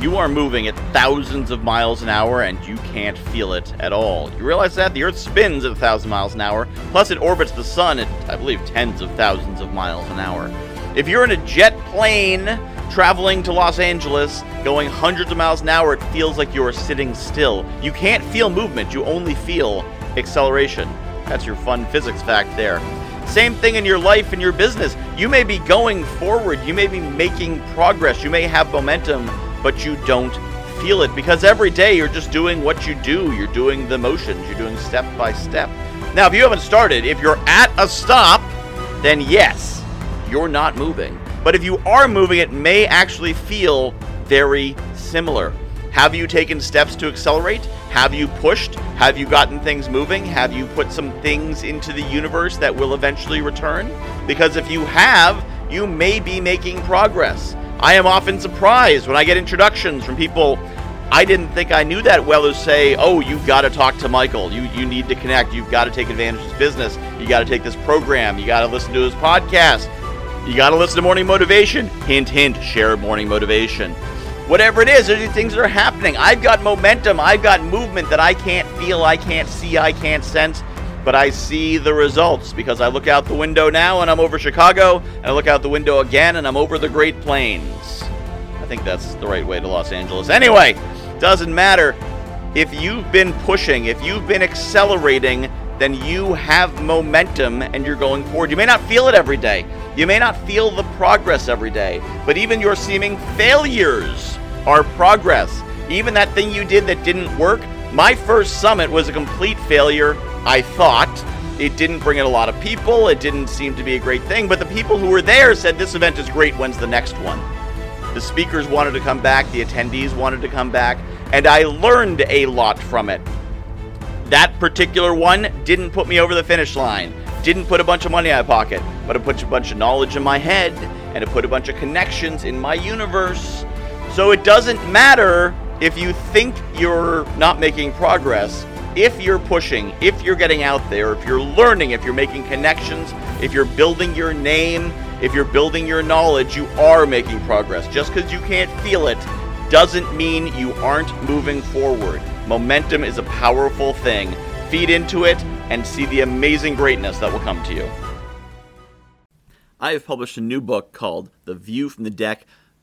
You are moving at thousands of miles an hour and you can't feel it at all. You realize that? The Earth spins at a thousand miles an hour, plus it orbits the sun at, I believe, tens of thousands of miles an hour. If you're in a jet plane traveling to Los Angeles, going hundreds of miles an hour, it feels like you're sitting still. You can't feel movement, you only feel acceleration. That's your fun physics fact there. Same thing in your life and your business. You may be going forward, you may be making progress, you may have momentum but you don't feel it because every day you're just doing what you do. You're doing the motions, you're doing step by step. Now, if you haven't started, if you're at a stop, then yes, you're not moving. But if you are moving, it may actually feel very similar. Have you taken steps to accelerate? Have you pushed? Have you gotten things moving? Have you put some things into the universe that will eventually return? Because if you have, you may be making progress. I am often surprised when I get introductions from people I didn't think I knew that well who say, "Oh, you've got to talk to Michael. You you need to connect. You've got to take advantage of his business. You got to take this program. You got to listen to his podcast. You got to listen to Morning Motivation. Hint, hint. Share Morning Motivation. Whatever it is, there's these things that are happening. I've got momentum. I've got movement that I can't feel. I can't see. I can't sense but I see the results because I look out the window now and I'm over Chicago, and I look out the window again and I'm over the Great Plains. I think that's the right way to Los Angeles. Anyway, doesn't matter. If you've been pushing, if you've been accelerating, then you have momentum and you're going forward. You may not feel it every day. You may not feel the progress every day, but even your seeming failures are progress. Even that thing you did that didn't work, my first summit was a complete failure I thought. It didn't bring in a lot of people, it didn't seem to be a great thing, but the people who were there said this event is great, when's the next one? The speakers wanted to come back, the attendees wanted to come back, and I learned a lot from it. That particular one didn't put me over the finish line, didn't put a bunch of money in my pocket, but it put a bunch of knowledge in my head, and it put a bunch of connections in my universe. So it doesn't matter if you think you're not making progress, if you're pushing, if you're getting out there, if you're learning, if you're making connections, if you're building your name, if you're building your knowledge, you are making progress. Just because you can't feel it doesn't mean you aren't moving forward. Momentum is a powerful thing. Feed into it and see the amazing greatness that will come to you. I have published a new book called The View from the Deck